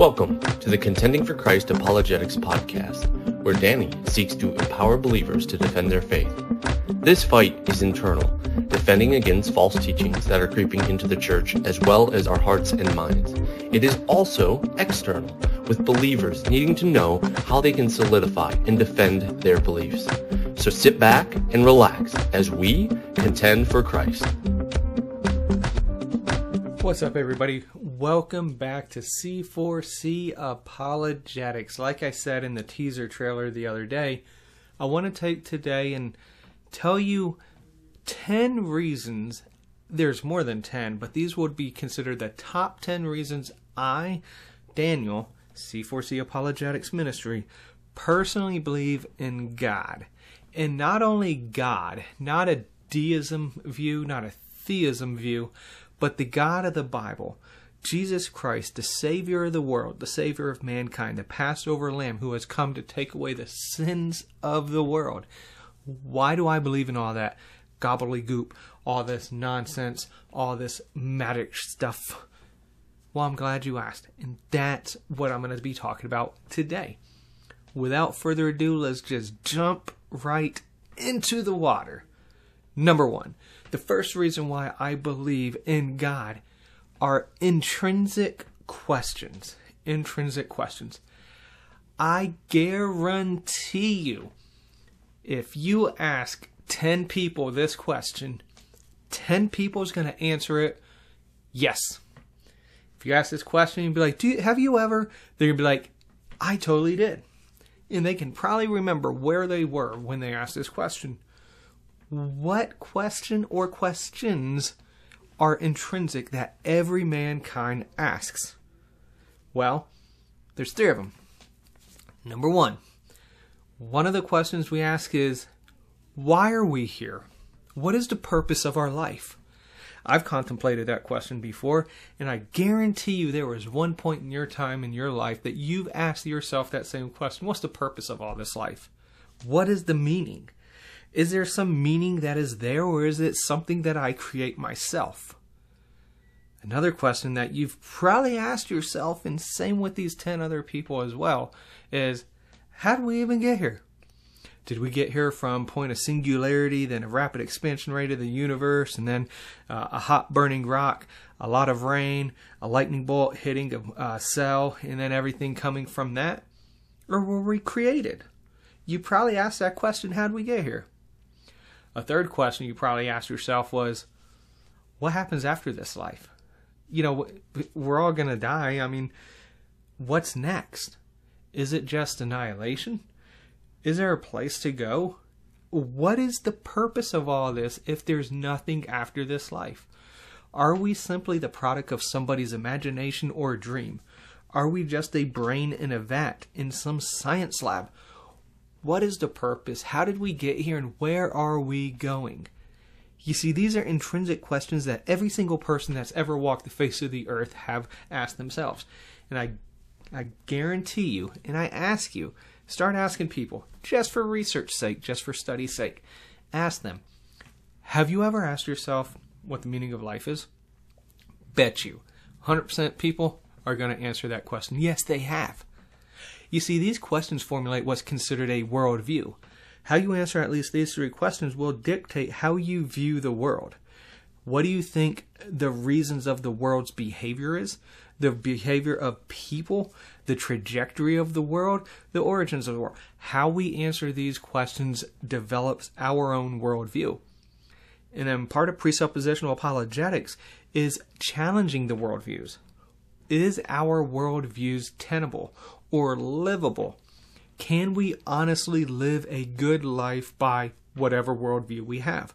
Welcome to the Contending for Christ Apologetics podcast, where Danny seeks to empower believers to defend their faith. This fight is internal, defending against false teachings that are creeping into the church as well as our hearts and minds. It is also external, with believers needing to know how they can solidify and defend their beliefs. So sit back and relax as we contend for Christ. What's up, everybody? Welcome back to C4C Apologetics. Like I said in the teaser trailer the other day, I want to take today and tell you 10 reasons. There's more than 10, but these would be considered the top 10 reasons I, Daniel, C4C Apologetics Ministry, personally believe in God. And not only God, not a deism view, not a theism view, but the God of the Bible, Jesus Christ, the Savior of the world, the Savior of mankind, the Passover Lamb who has come to take away the sins of the world. Why do I believe in all that gobbledygook, all this nonsense, all this magic stuff? Well, I'm glad you asked. And that's what I'm going to be talking about today. Without further ado, let's just jump right into the water. Number one, the first reason why I believe in God are intrinsic questions. Intrinsic questions. I guarantee you, if you ask 10 people this question, 10 people is going to answer it yes. If you ask this question, you'd be like, Do you, have you ever? They're to be like, I totally did. And they can probably remember where they were when they asked this question what question or questions are intrinsic that every mankind asks? Well, there's three of them. Number one, one of the questions we ask is, why are we here? What is the purpose of our life? I've contemplated that question before, and I guarantee you there was one point in your time in your life that you've asked yourself that same question What's the purpose of all this life? What is the meaning? Is there some meaning that is there, or is it something that I create myself? Another question that you've probably asked yourself, and same with these 10 other people as well, is how did we even get here? Did we get here from point of singularity, then a rapid expansion rate of the universe, and then uh, a hot burning rock, a lot of rain, a lightning bolt hitting a uh, cell, and then everything coming from that? Or were we created? You probably asked that question, how did we get here? A third question you probably asked yourself was, what happens after this life? You know, we're all going to die. I mean, what's next? Is it just annihilation? Is there a place to go? What is the purpose of all this if there's nothing after this life? Are we simply the product of somebody's imagination or dream? Are we just a brain in a vat in some science lab? What is the purpose? How did we get here? And where are we going? You see, these are intrinsic questions that every single person that's ever walked the face of the earth have asked themselves. And I, I guarantee you, and I ask you, start asking people, just for research sake, just for study's sake. Ask them, have you ever asked yourself what the meaning of life is? Bet you, 100% people are going to answer that question. Yes, they have. You see, these questions formulate what's considered a worldview. How you answer at least these three questions will dictate how you view the world. What do you think the reasons of the world's behavior is? The behavior of people, the trajectory of the world, the origins of the world. How we answer these questions develops our own worldview. And then part of presuppositional apologetics is challenging the worldviews. Is our worldviews tenable? or livable? Can we honestly live a good life by whatever worldview we have?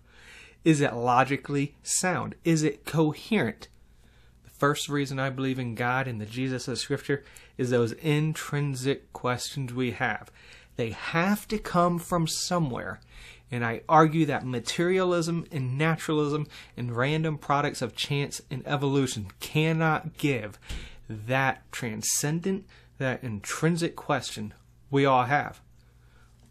Is it logically sound? Is it coherent? The first reason I believe in God and the Jesus of Scripture is those intrinsic questions we have. They have to come from somewhere. And I argue that materialism and naturalism and random products of chance and evolution cannot give that transcendent that intrinsic question we all have.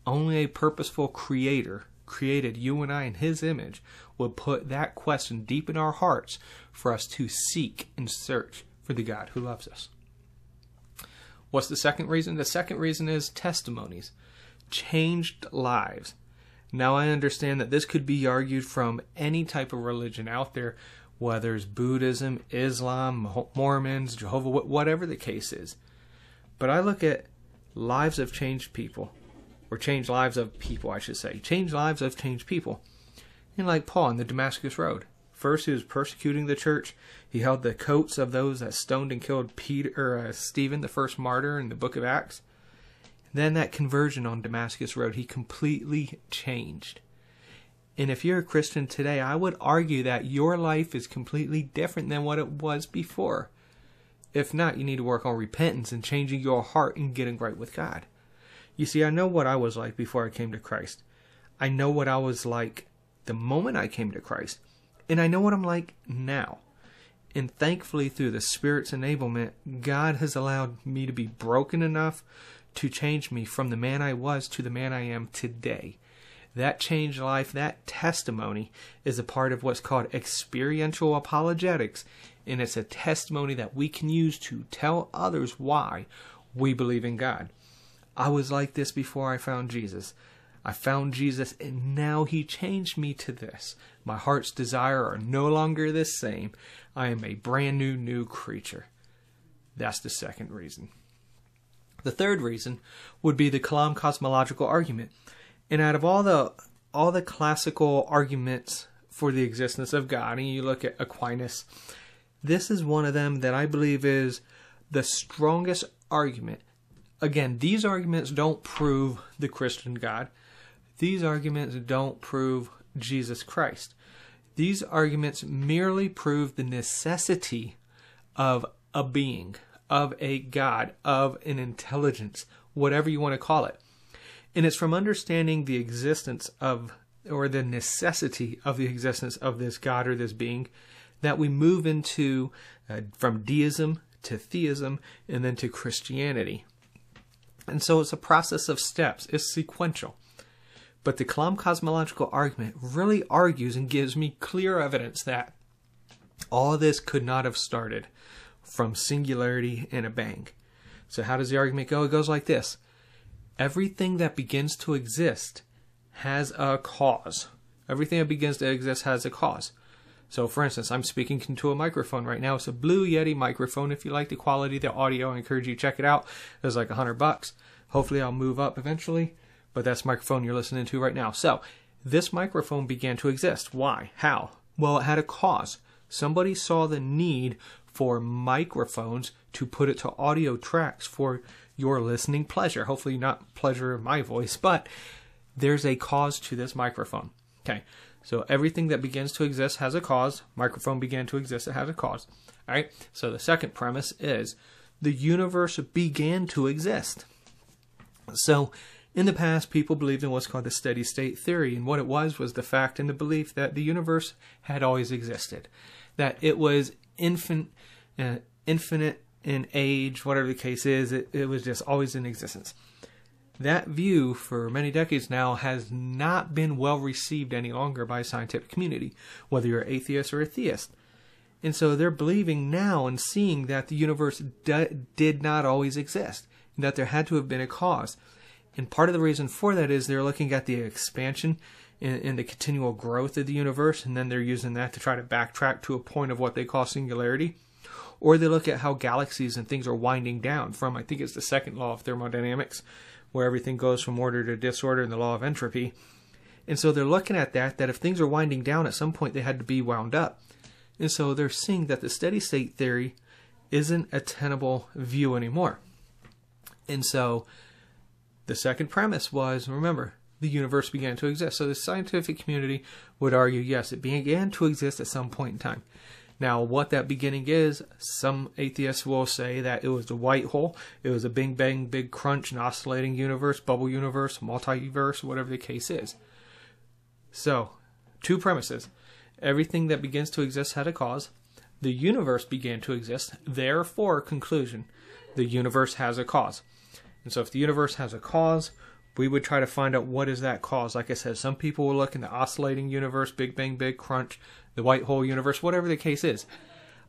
Only a purposeful creator created you and I in his image would put that question deep in our hearts for us to seek and search for the God who loves us. What's the second reason? The second reason is testimonies, changed lives. Now, I understand that this could be argued from any type of religion out there, whether it's Buddhism, Islam, Mormons, Jehovah, whatever the case is. But I look at lives of changed people, or changed lives of people, I should say. Changed lives of changed people. And like Paul on the Damascus Road. First, he was persecuting the church. He held the coats of those that stoned and killed Peter, or uh, Stephen, the first martyr in the book of Acts. Then that conversion on Damascus Road, he completely changed. And if you're a Christian today, I would argue that your life is completely different than what it was before. If not, you need to work on repentance and changing your heart and getting right with God. You see, I know what I was like before I came to Christ. I know what I was like the moment I came to Christ. And I know what I'm like now. And thankfully, through the Spirit's enablement, God has allowed me to be broken enough to change me from the man I was to the man I am today. That changed life, that testimony is a part of what's called experiential apologetics, and it's a testimony that we can use to tell others why we believe in God. I was like this before I found Jesus. I found Jesus, and now He changed me to this. My heart's desire are no longer the same. I am a brand new, new creature. That's the second reason. The third reason would be the Kalam cosmological argument. And out of all the all the classical arguments for the existence of God, and you look at Aquinas, this is one of them that I believe is the strongest argument. Again, these arguments don't prove the Christian God. These arguments don't prove Jesus Christ. These arguments merely prove the necessity of a being, of a God, of an intelligence, whatever you want to call it. And it's from understanding the existence of, or the necessity of the existence of this God or this being, that we move into uh, from deism to theism and then to Christianity. And so it's a process of steps, it's sequential. But the Kalam cosmological argument really argues and gives me clear evidence that all this could not have started from singularity and a bang. So, how does the argument go? It goes like this Everything that begins to exist has a cause. Everything that begins to exist has a cause. So, for instance, I'm speaking into a microphone right now. It's a Blue Yeti microphone. If you like the quality of the audio, I encourage you to check it out. It's like a hundred bucks. Hopefully, I'll move up eventually but that's microphone you're listening to right now. So, this microphone began to exist. Why? How? Well, it had a cause. Somebody saw the need for microphones to put it to audio tracks for your listening pleasure. Hopefully, not pleasure of my voice, but there's a cause to this microphone. Okay, so everything that begins to exist has a cause. Microphone began to exist, it has a cause. All right, so the second premise is the universe began to exist. So in the past, people believed in what's called the steady state theory, and what it was was the fact and the belief that the universe had always existed, that it was infin- uh, infinite in age, whatever the case is, it, it was just always in existence. That view, for many decades now, has not been well received any longer by scientific community, whether you're atheist or a theist. And so they're believing now and seeing that the universe d- did not always exist, and that there had to have been a cause. And part of the reason for that is they're looking at the expansion and, the continual growth of the universe, and then they're using that to try to backtrack to a point of what they call singularity. Or they look at how galaxies and things are winding down from, I think it's the second law of thermodynamics, where everything goes from order to disorder in the law of entropy. And so they're looking at that, that if things are winding down, at some point they had to be wound up. And so they're seeing that the steady state theory isn't a tenable view anymore. And so the second premise was remember, the universe began to exist. So the scientific community would argue yes, it began to exist at some point in time. Now, what that beginning is, some atheists will say that it was the white hole, it was a big bang, big crunch, an oscillating universe, bubble universe, multiverse, whatever the case is. So, two premises. Everything that begins to exist had a cause. The universe began to exist. Therefore, conclusion. The universe has a cause. And so if the universe has a cause, we would try to find out what is that cause. Like I said, some people will look in the oscillating universe, Big Bang, Big Crunch, the white hole universe, whatever the case is.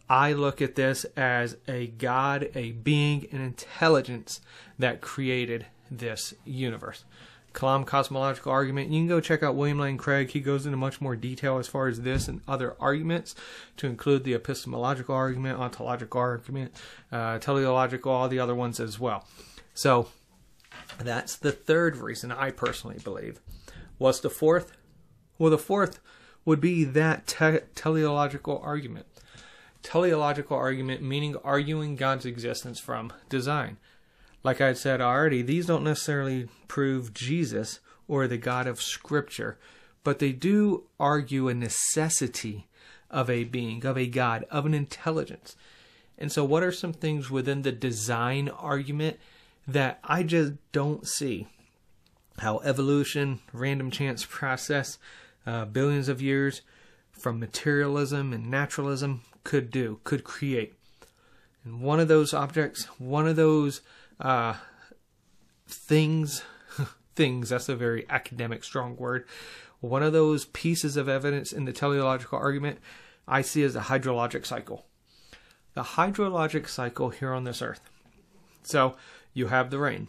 I look at this as a God, a being, an intelligence that created this universe. Kalam cosmological argument. You can go check out William Lane Craig. He goes into much more detail as far as this and other arguments, to include the epistemological argument, ontological argument, uh, teleological, all the other ones as well. So that's the third reason I personally believe. What's the fourth? Well, the fourth would be that te- teleological argument. Teleological argument meaning arguing God's existence from design. Like I said already, these don't necessarily prove Jesus or the God of Scripture, but they do argue a necessity of a being, of a God, of an intelligence. And so, what are some things within the design argument that I just don't see? How evolution, random chance process, uh, billions of years from materialism and naturalism could do, could create. And one of those objects, one of those uh, things, things, that's a very academic, strong word. One of those pieces of evidence in the teleological argument I see as a hydrologic cycle. The hydrologic cycle here on this earth. So you have the rain.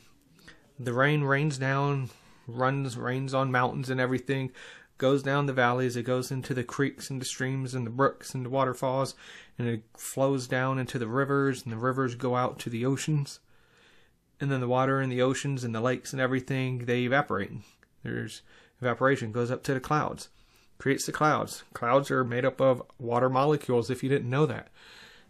The rain rains down, runs, rains on mountains and everything, goes down the valleys, it goes into the creeks and the streams and the brooks and the waterfalls, and it flows down into the rivers, and the rivers go out to the oceans and then the water in the oceans and the lakes and everything they evaporate. There's evaporation goes up to the clouds, creates the clouds. Clouds are made up of water molecules. If you didn't know that,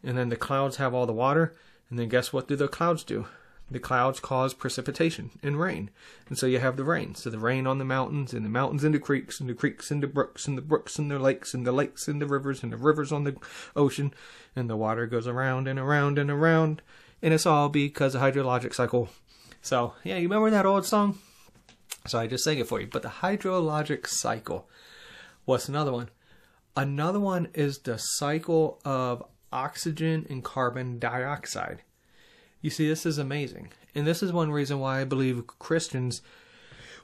and then the clouds have all the water, and then guess what do the clouds do? The clouds cause precipitation and rain, and so you have the rain. So the rain on the mountains, and the mountains into creeks, and the creeks into brooks, and the brooks into lakes, and the lakes into rivers, and the rivers on the ocean, and the water goes around and around and around and it's all because of hydrologic cycle. So yeah, you remember that old song? So I just sang it for you. But the hydrologic cycle. What's another one? Another one is the cycle of oxygen and carbon dioxide. You see, this is amazing. And this is one reason why I believe Christians,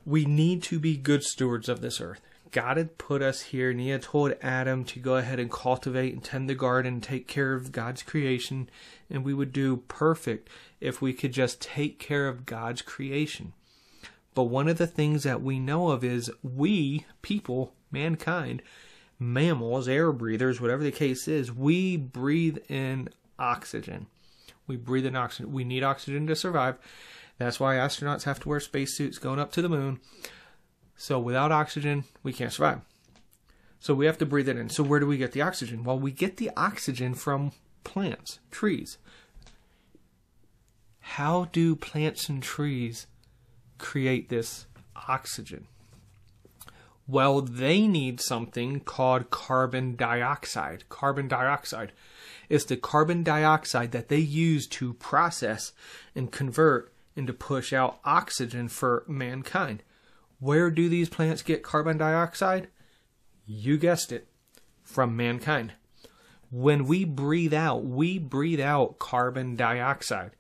we need to be good stewards of this earth. God had put us here, and He had told Adam to go ahead and cultivate and tend the garden, and take care of God's creation, and we would do perfect if we could just take care of God's creation. But one of the things that we know of is we, people, mankind, mammals, air breathers, whatever the case is, we breathe in oxygen. We breathe in oxygen. We need oxygen to survive. That's why astronauts have to wear spacesuits going up to the moon. So without oxygen, we can't survive. So we have to breathe it in. So where do we get the oxygen? Well, we get the oxygen from plants, trees. How do plants and trees create this oxygen? Well, they need something called carbon dioxide. Carbon dioxide is the carbon dioxide that they use to process and convert and to push out oxygen for mankind. Where do these plants get carbon dioxide? You guessed it, from mankind. When we breathe out, we breathe out carbon dioxide.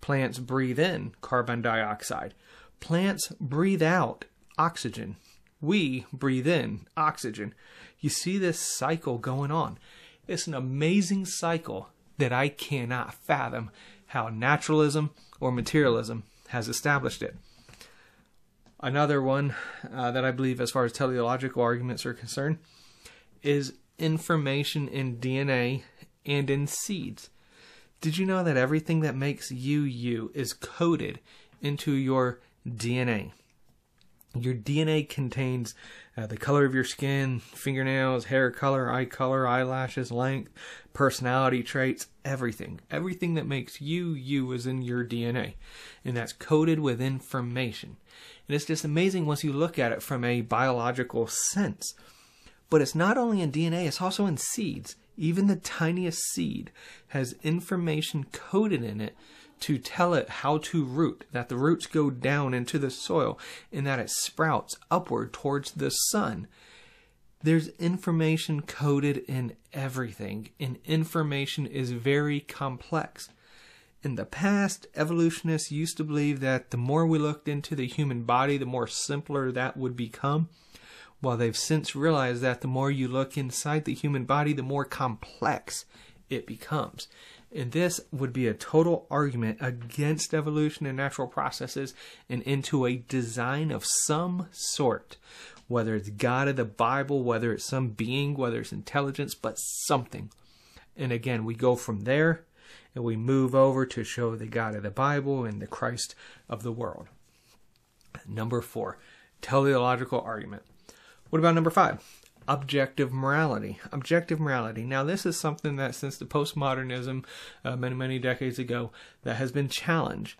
Plants breathe in carbon dioxide. Plants breathe out oxygen. We breathe in oxygen. You see this cycle going on. It's an amazing cycle that I cannot fathom how naturalism or materialism has established it. Another one uh, that I believe, as far as teleological arguments are concerned, is information in DNA and in seeds. Did you know that everything that makes you you is coded into your DNA? Your DNA contains uh, the color of your skin, fingernails, hair color, eye color, eyelashes, length, personality traits, everything. Everything that makes you you is in your DNA. And that's coded with information. And it's just amazing once you look at it from a biological sense. But it's not only in DNA, it's also in seeds. Even the tiniest seed has information coded in it to tell it how to root, that the roots go down into the soil and that it sprouts upward towards the sun. There's information coded in everything, and information is very complex. In the past, evolutionists used to believe that the more we looked into the human body, the more simpler that would become. While they've since realized that the more you look inside the human body, the more complex it becomes. And this would be a total argument against evolution and natural processes and into a design of some sort. Whether it's God of the Bible, whether it's some being, whether it's intelligence, but something. And again, we go from there and we move over to show the God of the Bible and the Christ of the world. Number four, teleological argument. What about number five? Objective morality. Objective morality. Now, this is something that since the postmodernism uh, many, many decades ago, that has been challenged.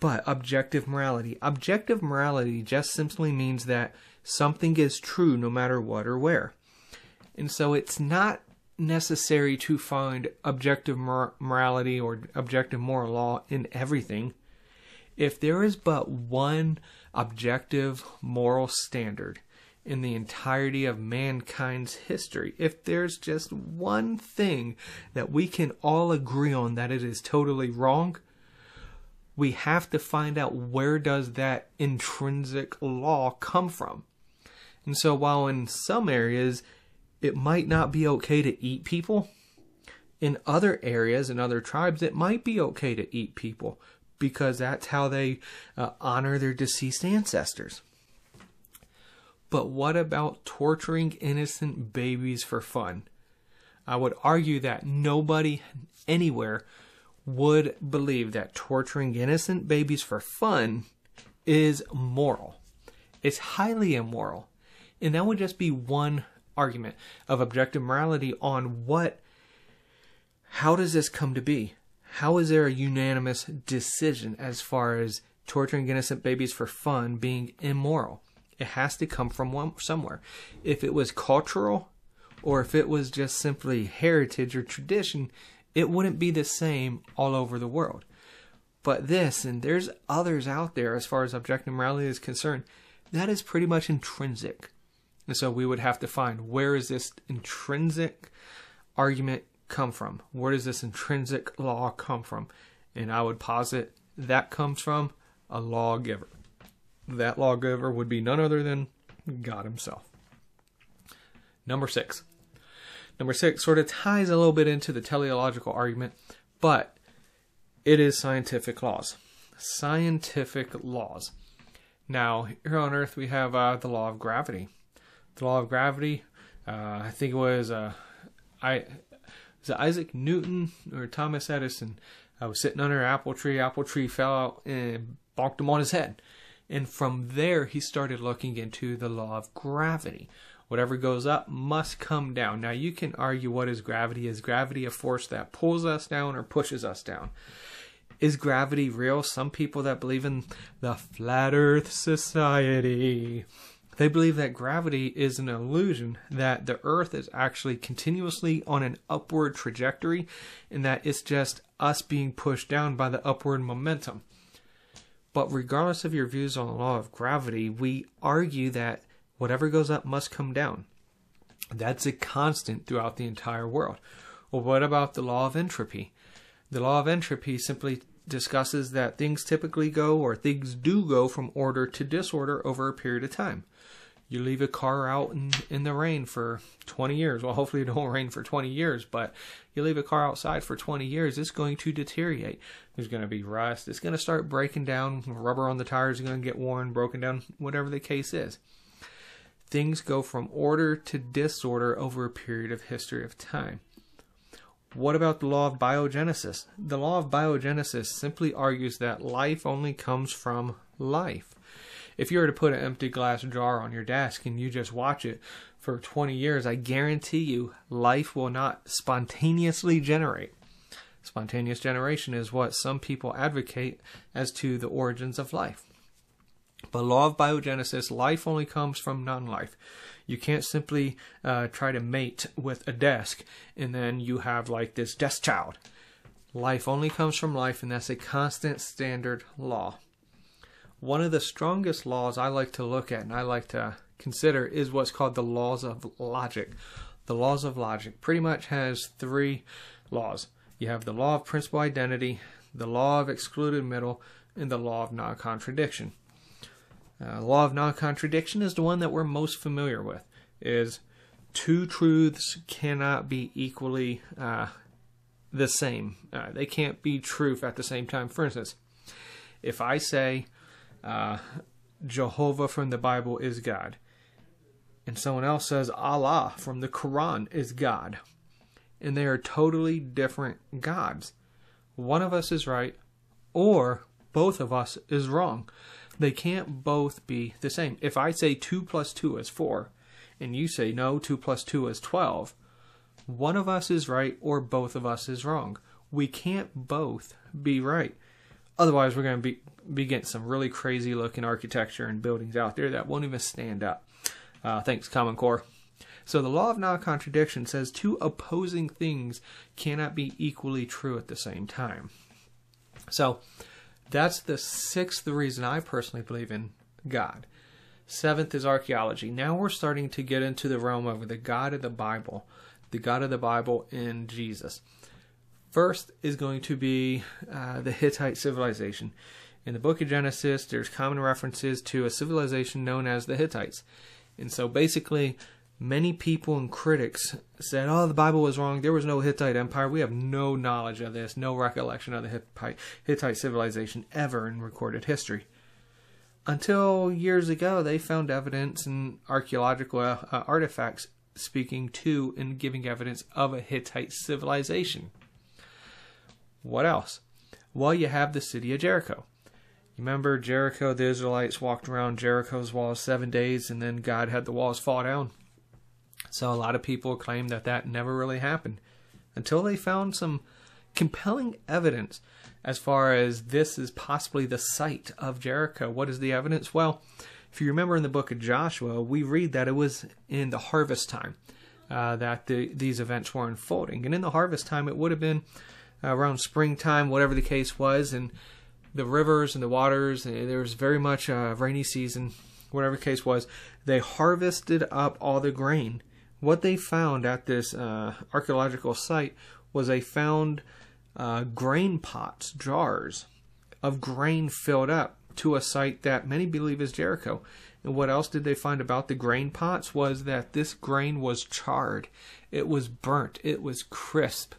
But objective morality. Objective morality just simply means that something is true no matter what or where. And so it's not necessary to find objective mor- morality or objective moral law in everything. If there is but one objective moral standard in the entirety of mankind's history, if there's just one thing that we can all agree on that it is totally wrong, we have to find out where does that intrinsic law come from. And so while in some areas it might not be okay to eat people. In other areas, in other tribes, it might be okay to eat people because that's how they uh, honor their deceased ancestors. But what about torturing innocent babies for fun? I would argue that nobody anywhere would believe that torturing innocent babies for fun is moral. It's highly immoral. And that would just be one argument of objective morality on what how does this come to be? How is there a unanimous decision as far as torturing innocent babies for fun being immoral? It has to come from one, somewhere. If it was cultural or if it was just simply heritage or tradition, it wouldn't be the same all over the world. But this, and there's others out there as far as objective morality is concerned, that is pretty much intrinsic. And so we would have to find where is this intrinsic argument come from? Where does this intrinsic law come from? And I would posit that comes from a lawgiver. That lawgiver would be none other than God Himself. Number six. Number six sort of ties a little bit into the teleological argument, but it is scientific laws. Scientific laws. Now, here on Earth, we have uh, the law of gravity the law of gravity. Uh, I think it was uh, I was it Isaac Newton or Thomas Edison. I was sitting under an apple tree. Apple tree fell out and bonked him on his head. And from there, he started looking into the law of gravity. Whatever goes up must come down. Now, you can argue what is gravity. Is gravity a force that pulls us down or pushes us down? Is gravity real? Some people that believe in the Flat Earth Society they believe that gravity is an illusion, that the Earth is actually continuously on an upward trajectory, and that it's just us being pushed down by the upward momentum. But regardless of your views on the law of gravity, we argue that whatever goes up must come down. That's a constant throughout the entire world. Well, what about the law of entropy? The law of entropy simply discusses that things typically go or things do go from order to disorder over a period of time you leave a car out in, in the rain for 20 years. Well, hopefully it don't rain for 20 years, but you leave a car outside for 20 years, it's going to deteriorate. There's going to be rust. It's going to start breaking down. Rubber on the tires is going to get worn, broken down, whatever the case is. Things go from order to disorder over a period of history of time. What about the law of biogenesis? The law of biogenesis simply argues that life only comes from life if you were to put an empty glass jar on your desk and you just watch it for 20 years, I guarantee you life will not spontaneously generate. Spontaneous generation is what some people advocate as to the origins of life. But law of biogenesis, life only comes from non-life. You can't simply uh, try to mate with a desk and then you have like this desk child. Life only comes from life, and that's a constant standard law. One of the strongest laws I like to look at and I like to consider is what's called the laws of logic. The laws of logic pretty much has three laws. You have the law of principal identity, the law of excluded middle, and the law of non contradiction. Uh, law of non contradiction is the one that we're most familiar with. Is two truths cannot be equally uh, the same. Uh, they can't be truth at the same time. For instance, if I say uh, Jehovah from the Bible is God, and someone else says Allah from the Quran is God, and they are totally different gods, one of us is right, or both of us is wrong. They can't both be the same. If I say 2 plus 2 is 4, and you say no, 2 plus 2 is 12, one of us is right or both of us is wrong. We can't both be right. Otherwise, we're going to be, be getting some really crazy looking architecture and buildings out there that won't even stand up. Uh, thanks, Common Core. So the law of non-contradiction says two opposing things cannot be equally true at the same time. So that's the sixth reason I personally believe in God. Seventh is archaeology. Now we're starting to get into the realm of the God of the Bible, the God of the Bible in Jesus. First is going to be uh, the Hittite civilization. In the book of Genesis, there's common references to a civilization known as the Hittites. And so basically, many people and critics said, oh, the Bible was wrong. There was no Hittite empire. We have no knowledge of this, no recollection of the Hittite, civilization ever in recorded history. Until years ago, they found evidence and archaeological uh, artifacts speaking to and giving evidence of a Hittite civilization. What else? Well, you have the city of Jericho. You remember Jericho, the Israelites walked around Jericho's walls seven days and then God had the walls fall down. So a lot of people claim that that never really happened until they found some compelling evidence as far as this is possibly the site of Jericho. What is the evidence? Well, if you remember in the book of Joshua, we read that it was in the harvest time uh, that the, these events were unfolding. And in the harvest time, it would have been around springtime, whatever the case was, and the rivers and the waters, and there was very much a rainy season, whatever the case was. They harvested up all the grain what they found at this uh, archaeological site was they found uh, grain pots, jars of grain filled up to a site that many believe is Jericho. And what else did they find about the grain pots was that this grain was charred, it was burnt, it was crisp.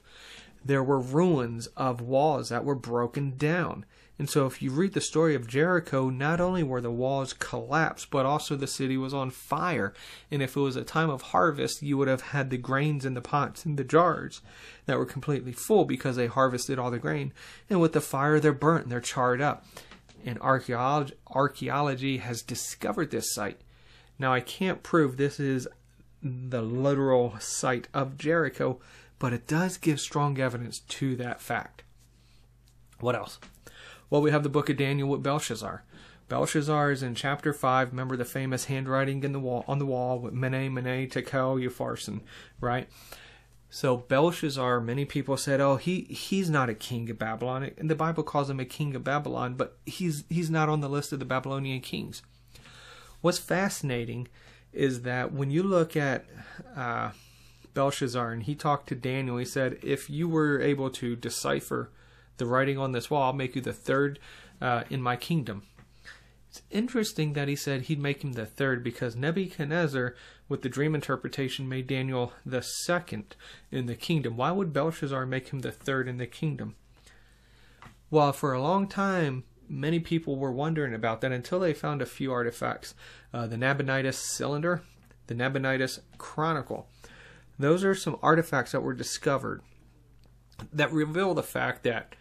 There were ruins of walls that were broken down. And so, if you read the story of Jericho, not only were the walls collapsed, but also the city was on fire. And if it was a time of harvest, you would have had the grains in the pots and the jars that were completely full because they harvested all the grain. And with the fire, they're burnt and they're charred up. And archaeology, archaeology has discovered this site. Now, I can't prove this is the literal site of Jericho, but it does give strong evidence to that fact. What else? Well, we have the book of Daniel with Belshazzar. Belshazzar is in chapter 5. Remember the famous handwriting in the wall on the wall with Mene, Mene, Tekel, Upharsin, right? So Belshazzar, many people said, "Oh, he he's not a king of Babylon." And the Bible calls him a king of Babylon, but he's he's not on the list of the Babylonian kings. What's fascinating is that when you look at uh, Belshazzar and he talked to Daniel, he said, "If you were able to decipher the writing on this wall, I'll make you the third uh, in my kingdom. It's interesting that he said he'd make him the third because Nebuchadnezzar, with the dream interpretation, made Daniel the second in the kingdom. Why would Belshazzar make him the third in the kingdom? Well, for a long time, many people were wondering about that until they found a few artifacts uh, the Nabonidus cylinder, the Nabonidus chronicle. Those are some artifacts that were discovered that reveal the fact that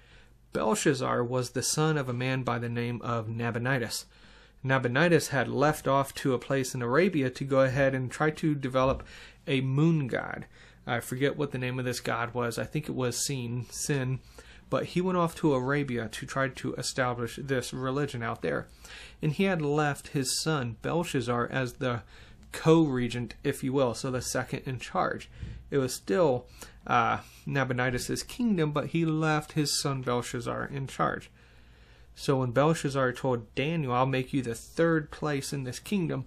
Belshazzar was the son of a man by the name of Nabonidus. Nabonidus had left off to a place in Arabia to go ahead and try to develop a moon god. I forget what the name of this god was. I think it was Sin, Sin, but he went off to Arabia to try to establish this religion out there. And he had left his son Belshazzar as the co-regent, if you will, so the second in charge. It was still uh, Nabonidus' kingdom, but he left his son Belshazzar in charge. So when Belshazzar told Daniel, I'll make you the third place in this kingdom,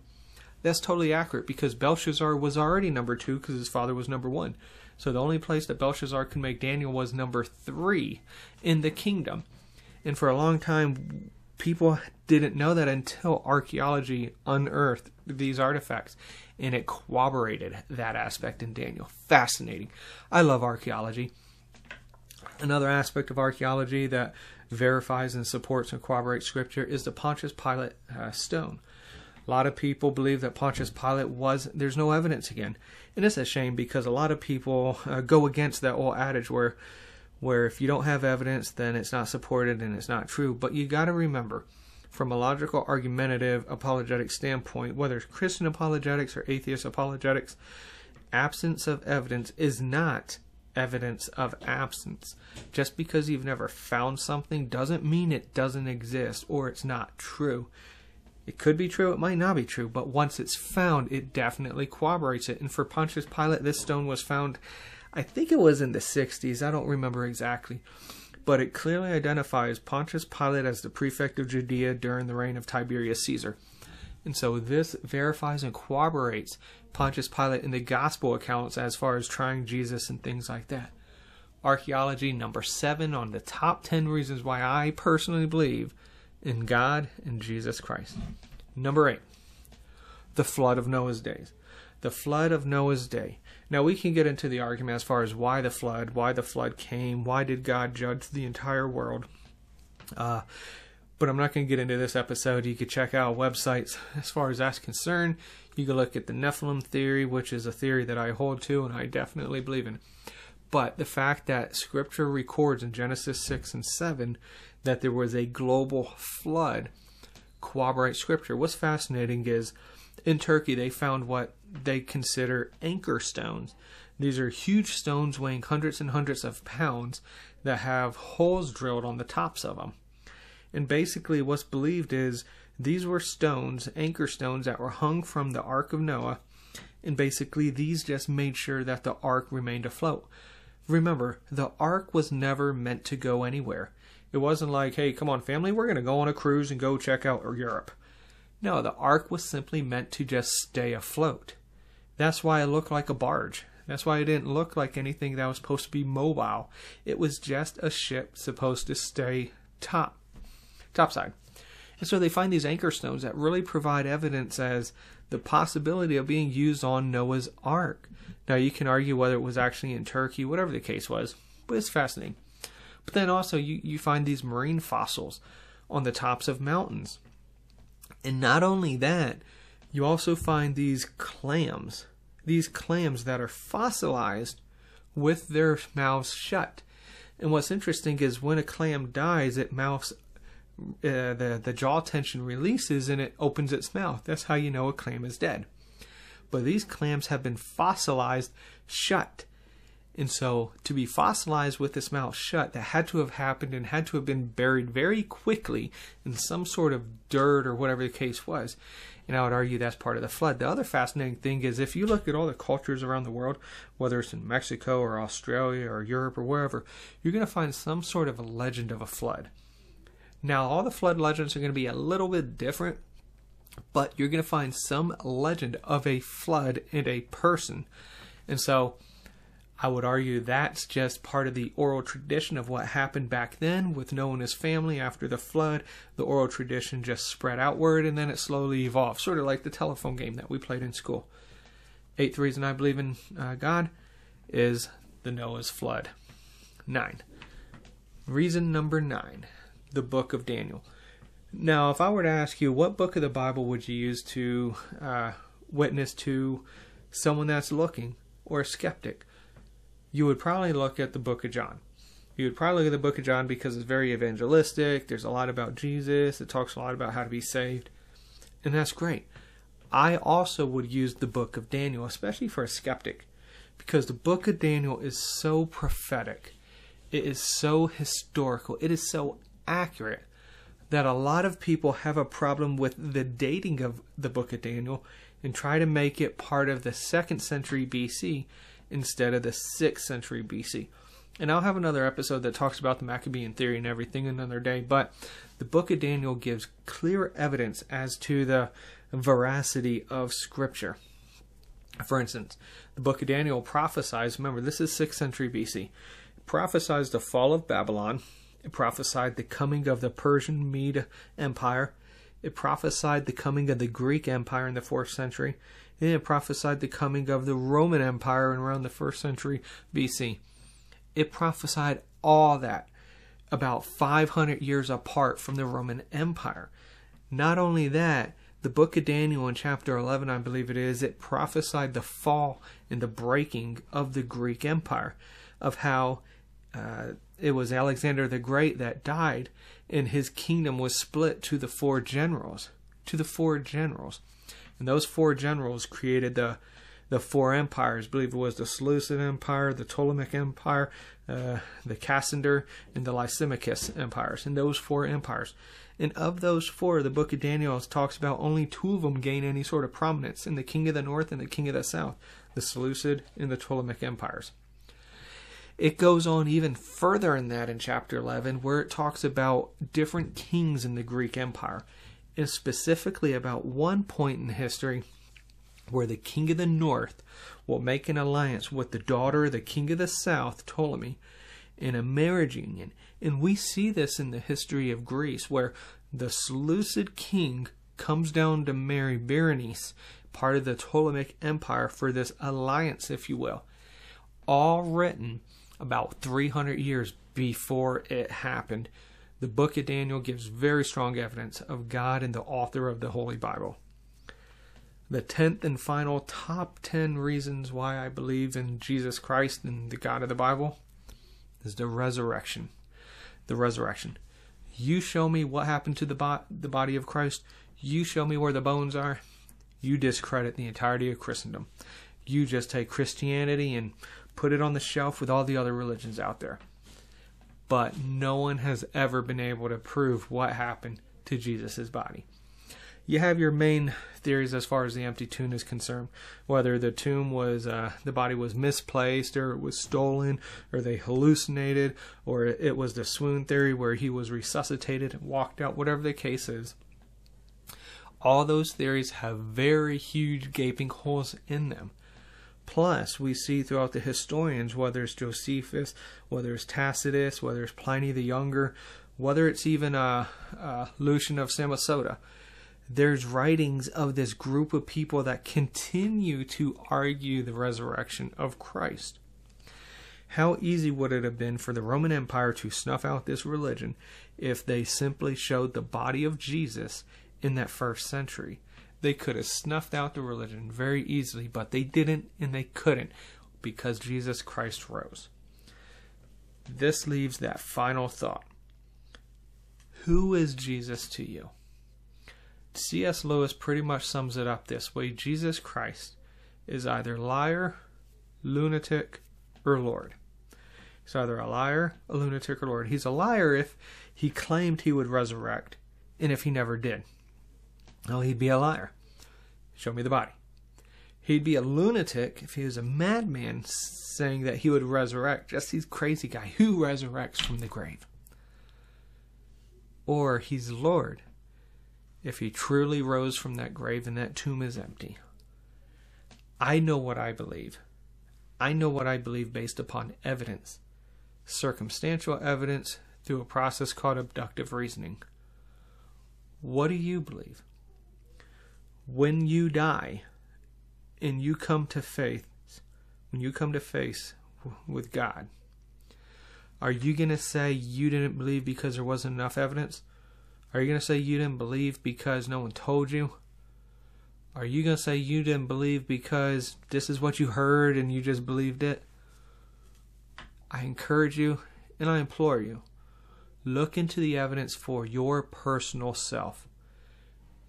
that's totally accurate because Belshazzar was already number two because his father was number one. So the only place that Belshazzar could make Daniel was number three in the kingdom. And for a long time, people didn't know that until archaeology unearthed these artifacts and it corroborated that aspect in Daniel. Fascinating. I love archaeology. Another aspect of archaeology that verifies and supports and corroborates scripture is the Pontius Pilate uh, stone. A lot of people believe that Pontius Pilate was, there's no evidence again. And it's a shame because a lot of people uh, go against that old adage where, where if you don't have evidence, then it's not supported and it's not true. But you got to remember, from a logical, argumentative, apologetic standpoint, whether it's Christian apologetics or atheist apologetics, absence of evidence is not evidence of absence. Just because you've never found something doesn't mean it doesn't exist or it's not true. It could be true, it might not be true, but once it's found, it definitely corroborates it. And for Pontius Pilate, this stone was found, I think it was in the 60s, I don't remember exactly. But it clearly identifies Pontius Pilate as the prefect of Judea during the reign of Tiberius Caesar. And so this verifies and corroborates Pontius Pilate in the gospel accounts as far as trying Jesus and things like that. Archaeology number seven on the top 10 reasons why I personally believe in God and Jesus Christ. Number eight, the flood of Noah's days. The flood of Noah's day. Now we can get into the argument as far as why the flood, why the flood came, why did God judge the entire world. Uh, but I'm not going to get into this episode. You could check out websites as far as that's concerned. You can look at the Nephilim theory, which is a theory that I hold to and I definitely believe in. But the fact that Scripture records in Genesis 6 and 7 that there was a global flood corroborates Scripture. What's fascinating is in Turkey they found what they consider anchor stones. These are huge stones weighing hundreds and hundreds of pounds that have holes drilled on the tops of them. And basically, what's believed is these were stones, anchor stones, that were hung from the Ark of Noah. And basically, these just made sure that the ark remained afloat. Remember, the ark was never meant to go anywhere. It wasn't like, hey, come on, family, we're going to go on a cruise and go check out Europe. No, the ark was simply meant to just stay afloat. That's why it looked like a barge. That's why it didn't look like anything that was supposed to be mobile. It was just a ship supposed to stay top, topside. And so they find these anchor stones that really provide evidence as the possibility of being used on Noah's Ark. Now you can argue whether it was actually in Turkey, whatever the case was, but it's fascinating. But then also you, you find these marine fossils on the tops of mountains. And not only that, you also find these clams. These clams that are fossilized with their mouths shut. And what's interesting is when a clam dies, it mouths uh, the the jaw tension releases and it opens its mouth. That's how you know a clam is dead. But these clams have been fossilized shut. And so to be fossilized with this mouth shut, that had to have happened and had to have been buried very quickly in some sort of dirt or whatever the case was. And I would argue that's part of the flood. The other fascinating thing is if you look at all the cultures around the world, whether it's in Mexico or Australia or Europe or wherever, you're going to find some sort of a legend of a flood. Now, all the flood legends are going to be a little bit different, but you're going to find some legend of a flood and a person. And so I would argue that's just part of the oral tradition of what happened back then with Noah and his family after the flood. The oral tradition just spread outward and then it slowly evolved, sort of like the telephone game that we played in school. Eighth reason I believe in uh, God is the Noah's flood. Nine. Reason number nine the book of Daniel. Now, if I were to ask you, what book of the Bible would you use to uh, witness to someone that's looking or a skeptic? You would probably look at the book of John. You would probably look at the book of John because it's very evangelistic. There's a lot about Jesus. It talks a lot about how to be saved. And that's great. I also would use the book of Daniel, especially for a skeptic, because the book of Daniel is so prophetic. It is so historical. It is so accurate that a lot of people have a problem with the dating of the book of Daniel and try to make it part of the second century BC instead of the 6th century BC. And I'll have another episode that talks about the Maccabean theory and everything another day, but the book of Daniel gives clear evidence as to the veracity of Scripture. For instance, the book of Daniel prophesies, remember, this is 6th century BC, prophesies the fall of Babylon, it prophesied the coming of the Persian Mede Empire, it prophesied the coming of the Greek Empire in the 4th century, it prophesied the coming of the Roman Empire in around the first century BC. It prophesied all that about 500 years apart from the Roman Empire. Not only that, the book of Daniel in chapter 11, I believe it is, it prophesied the fall and the breaking of the Greek Empire, of how uh, it was Alexander the Great that died, and his kingdom was split to the four generals. To the four generals. And those four generals created the the four empires. I believe it was the Seleucid Empire, the Ptolemaic Empire, uh, the Cassander, and the Lysimachus empires. And those four empires. And of those four, the book of Daniel talks about only two of them gain any sort of prominence in the king of the north and the king of the south, the Seleucid and the Ptolemaic empires. It goes on even further in that in chapter 11, where it talks about different kings in the Greek Empire, and specifically about one point in history where the king of the north will make an alliance with the daughter of the king of the south, Ptolemy, in a marriage union. And we see this in the history of Greece, where the Seleucid king comes down to marry Berenice, part of the Ptolemaic Empire, for this alliance, if you will. All written about 300 years before it happened. The book of Daniel gives very strong evidence of God and the author of the Holy Bible. The tenth and final top 10 reasons why I believe in Jesus Christ and the God of the Bible is the resurrection. The resurrection. You show me what happened to the, bo- the body of Christ. You show me where the bones are. You discredit the entirety of Christendom. You just take Christianity and put it on the shelf with all the other religions out there. But no one has ever been able to prove what happened to Jesus' body. You have your main theories as far as the empty tomb is concerned, whether the tomb was uh, the body was misplaced or it was stolen or they hallucinated or it was the swoon theory where he was resuscitated and walked out, whatever the case is. All those theories have very huge gaping holes in them. Plus, we see throughout the historians, whether it's Josephus, whether it's Tacitus, whether it's Pliny the Younger, whether it's even uh, uh, Lucian of Samosata, there's writings of this group of people that continue to argue the resurrection of Christ. How easy would it have been for the Roman Empire to snuff out this religion if they simply showed the body of Jesus in that first century? They could have snuffed out the religion very easily, but they didn't and they couldn't because Jesus Christ rose. This leaves that final thought Who is Jesus to you? C.S. Lewis pretty much sums it up this way Jesus Christ is either liar, lunatic, or Lord. He's either a liar, a lunatic, or Lord. He's a liar if he claimed he would resurrect and if he never did. Well, he'd be a liar. Show me the body. He'd be a lunatic if he was a madman saying that he would resurrect. Just he's crazy guy who resurrects from the grave. Or he's Lord if he truly rose from that grave and that tomb is empty. I know what I believe. I know what I believe based upon evidence, circumstantial evidence through a process called abductive reasoning. What do you believe? When you die and you come to faith, when you come to face with God, are you going to say you didn't believe because there wasn't enough evidence? Are you going to say you didn't believe because no one told you? Are you going to say you didn't believe because this is what you heard and you just believed it? I encourage you and I implore you look into the evidence for your personal self.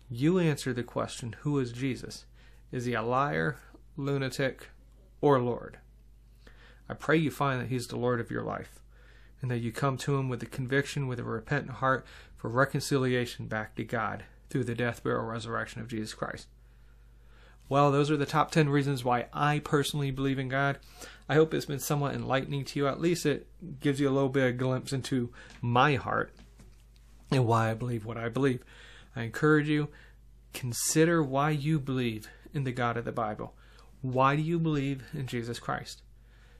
You answer the question Who is Jesus? Is he a liar, lunatic, or Lord? I pray you find that he's the Lord of your life, and that you come to him with a conviction, with a repentant heart for reconciliation back to God through the death, burial, resurrection of Jesus Christ. Well, those are the top 10 reasons why I personally believe in God. I hope it's been somewhat enlightening to you. At least it gives you a little bit of glimpse into my heart and why I believe what I believe. I encourage you, consider why you believe in the God of the Bible. Why do you believe in Jesus Christ?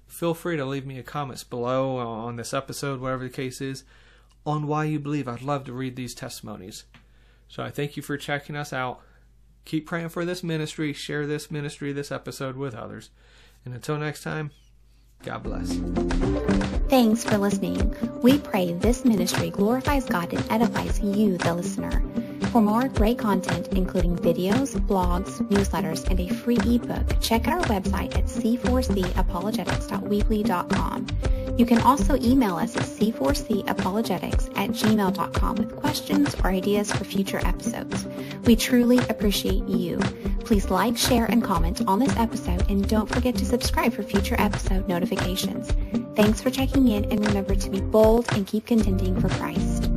Feel free to leave me a comments below on this episode, whatever the case is, on why you believe. I'd love to read these testimonies. So I thank you for checking us out. Keep praying for this ministry, share this ministry, this episode with others. And until next time, God bless. Thanks for listening. We pray this ministry glorifies God and edifies you, the listener. For more great content, including videos, blogs, newsletters, and a free ebook, check out our website at c4capologetics.weebly.com. You can also email us at c4capologetics at gmail.com with questions or ideas for future episodes. We truly appreciate you. Please like, share, and comment on this episode, and don't forget to subscribe for future episode notifications. Thanks for checking in, and remember to be bold and keep contending for Christ.